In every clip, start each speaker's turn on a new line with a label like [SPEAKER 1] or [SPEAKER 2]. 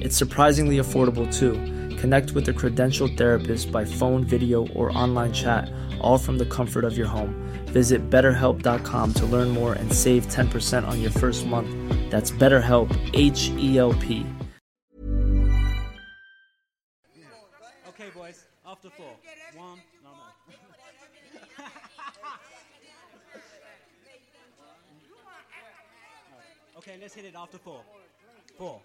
[SPEAKER 1] It's surprisingly affordable too. Connect with a credentialed therapist by phone, video, or online chat, all from the comfort of your home. Visit betterhelp.com to learn more and save 10% on your first month. That's BetterHelp, H E L P.
[SPEAKER 2] Okay, boys, after four. One, no, no. okay, let's hit it after four. Four.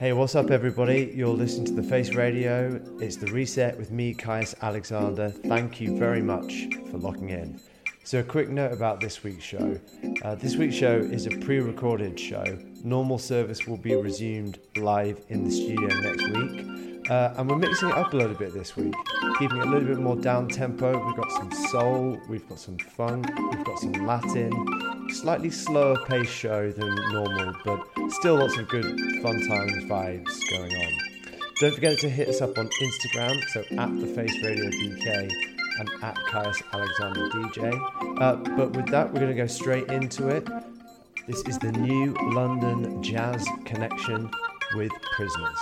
[SPEAKER 3] Hey, what's up, everybody? You're listening to The Face Radio. It's the reset with me, Caius Alexander. Thank you very much for locking in. So, a quick note about this week's show. Uh, this week's show is a pre recorded show. Normal service will be resumed live in the studio next week. Uh, and we're mixing it up a little bit this week, keeping it a little bit more down tempo. We've got some soul, we've got some funk, we've got some Latin, slightly slower paced show than normal, but still lots of good fun times vibes going on. Don't forget to hit us up on Instagram, so at the Face Radio BK and at Caius Alexander DJ. Uh, but with that, we're going to go straight into it. This is the new London Jazz Connection with Prisoners.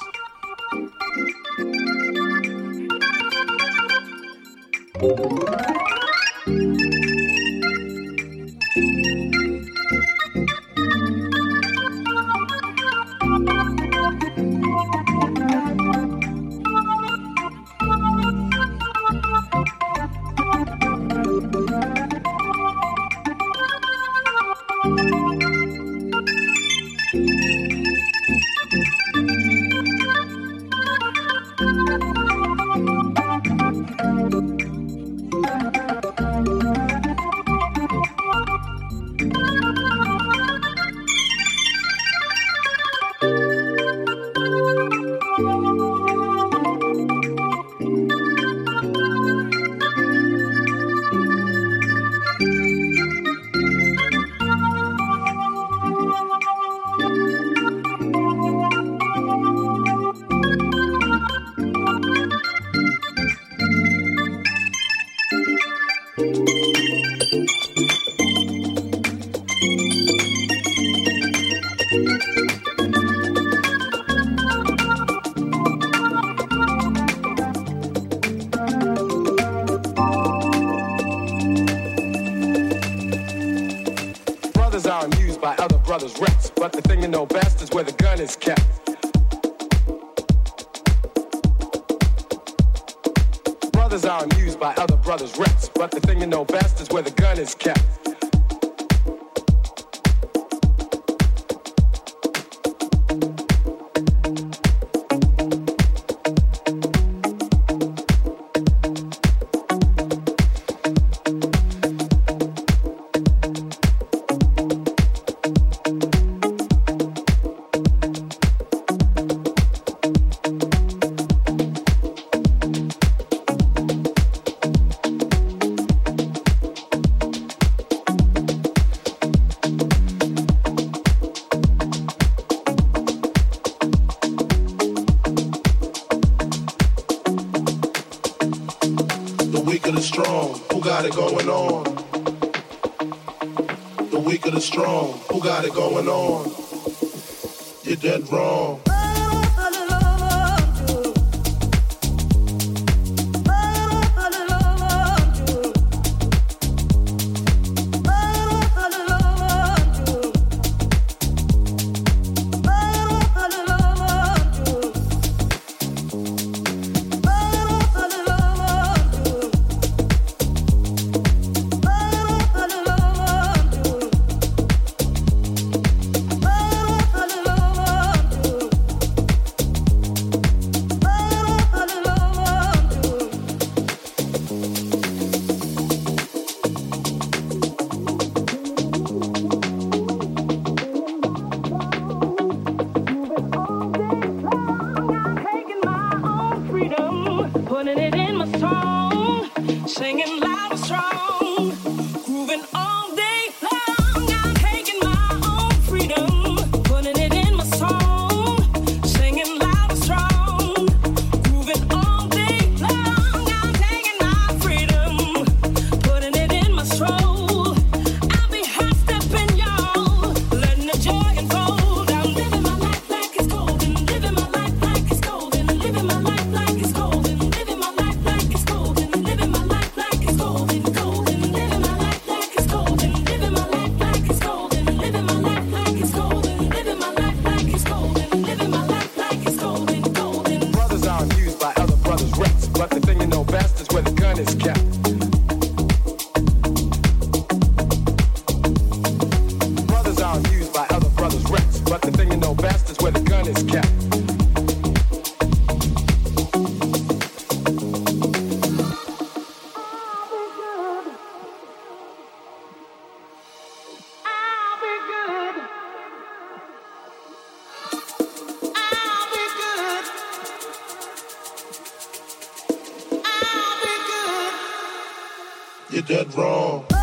[SPEAKER 4] you're dead wrong.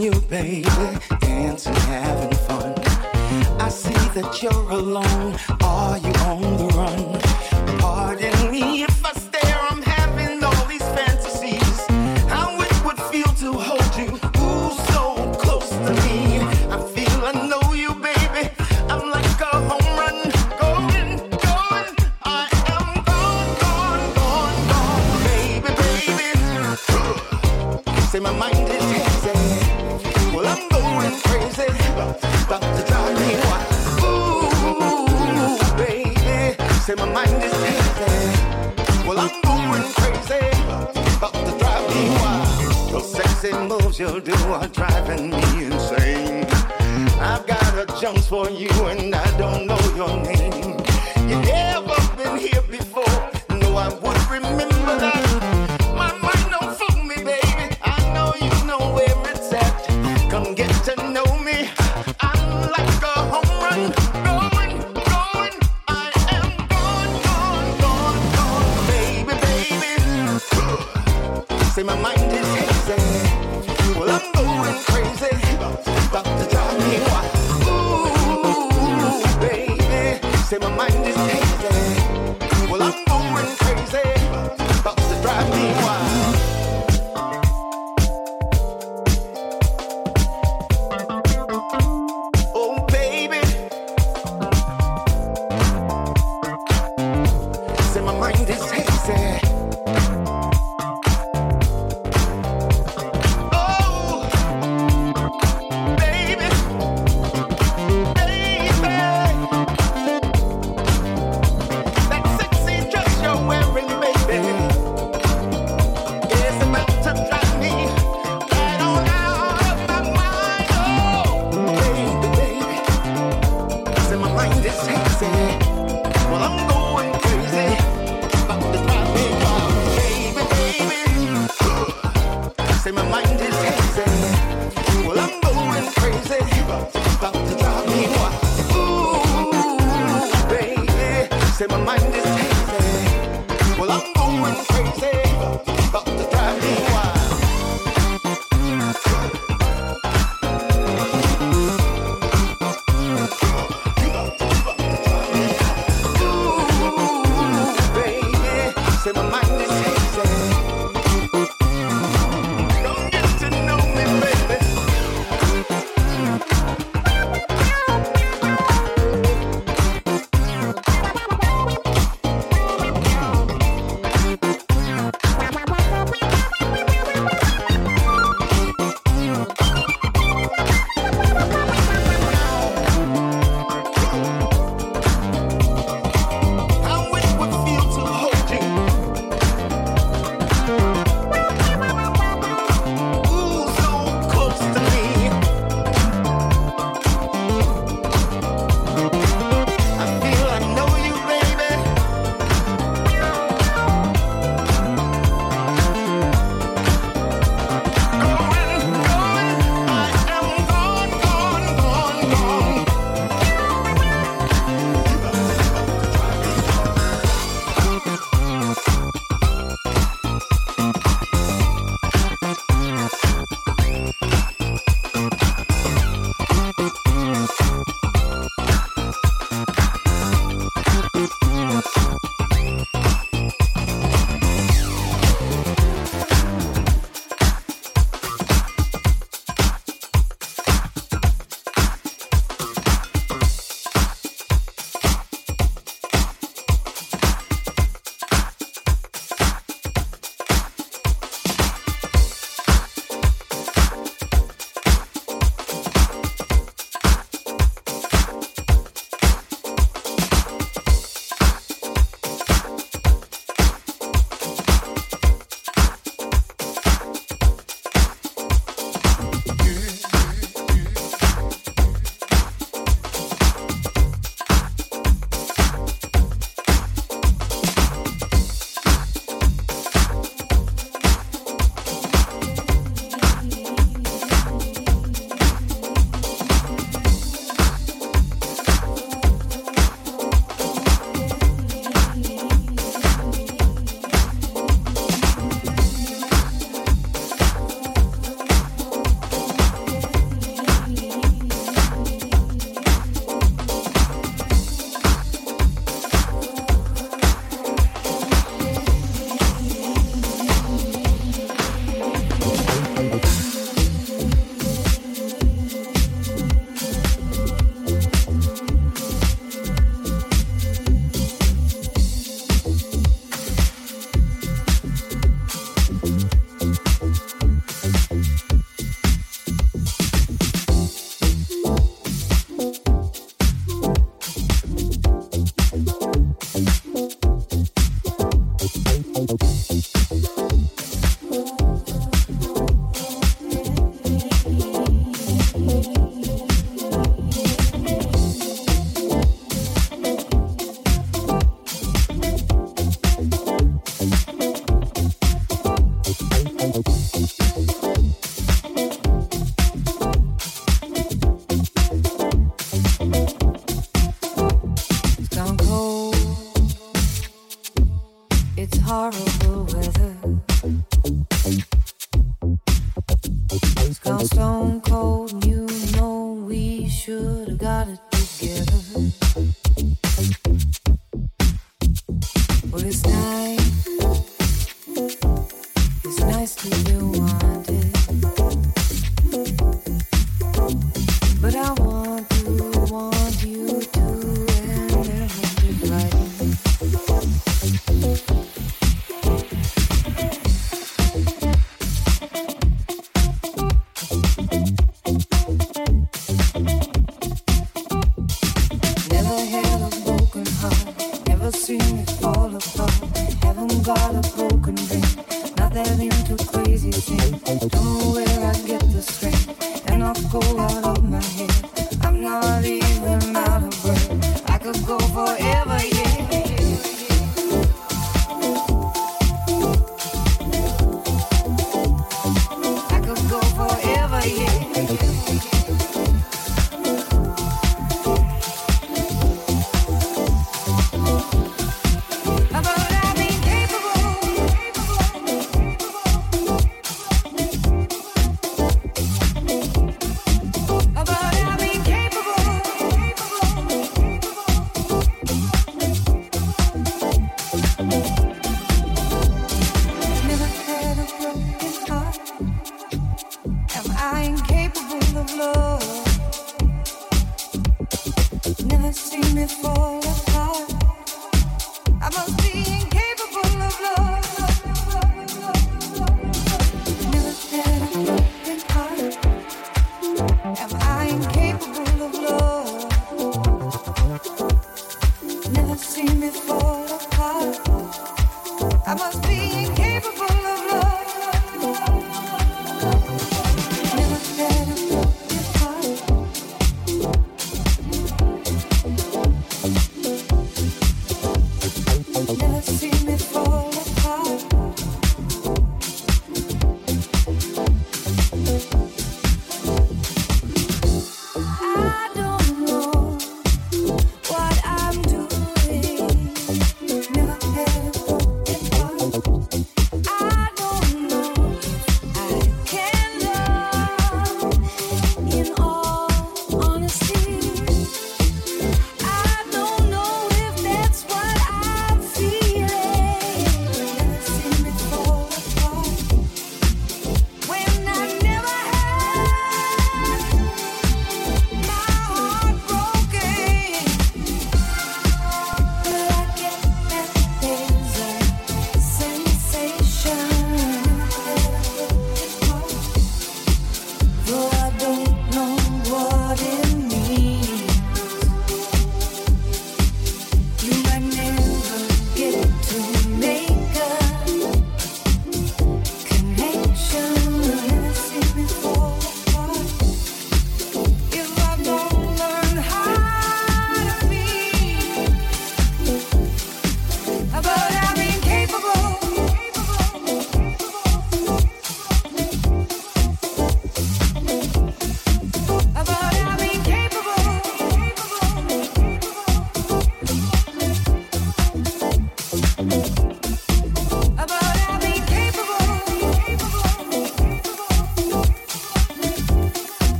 [SPEAKER 5] you,
[SPEAKER 6] baby, dancing, having fun. I see that you're alone. Are you on the run? Say my mind is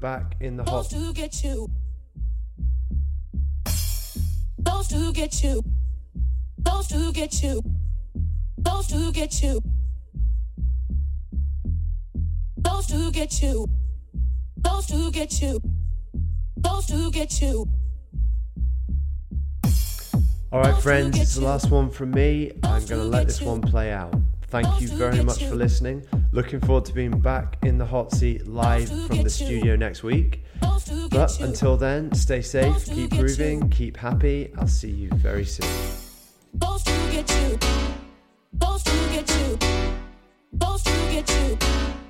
[SPEAKER 3] Back in the
[SPEAKER 7] to get you. To get you. To get you. To get you. To get you. To get you. To get you.
[SPEAKER 3] All right, friends, it's the last one from me. I'm going to let this one play out. Thank you very much for listening. Looking forward to being back in the hot seat live from the studio next week. But until then, stay safe, keep grooving, keep happy. I'll see you very soon.
[SPEAKER 7] Supposed to get you. Supposed to get you. Supposed to get you.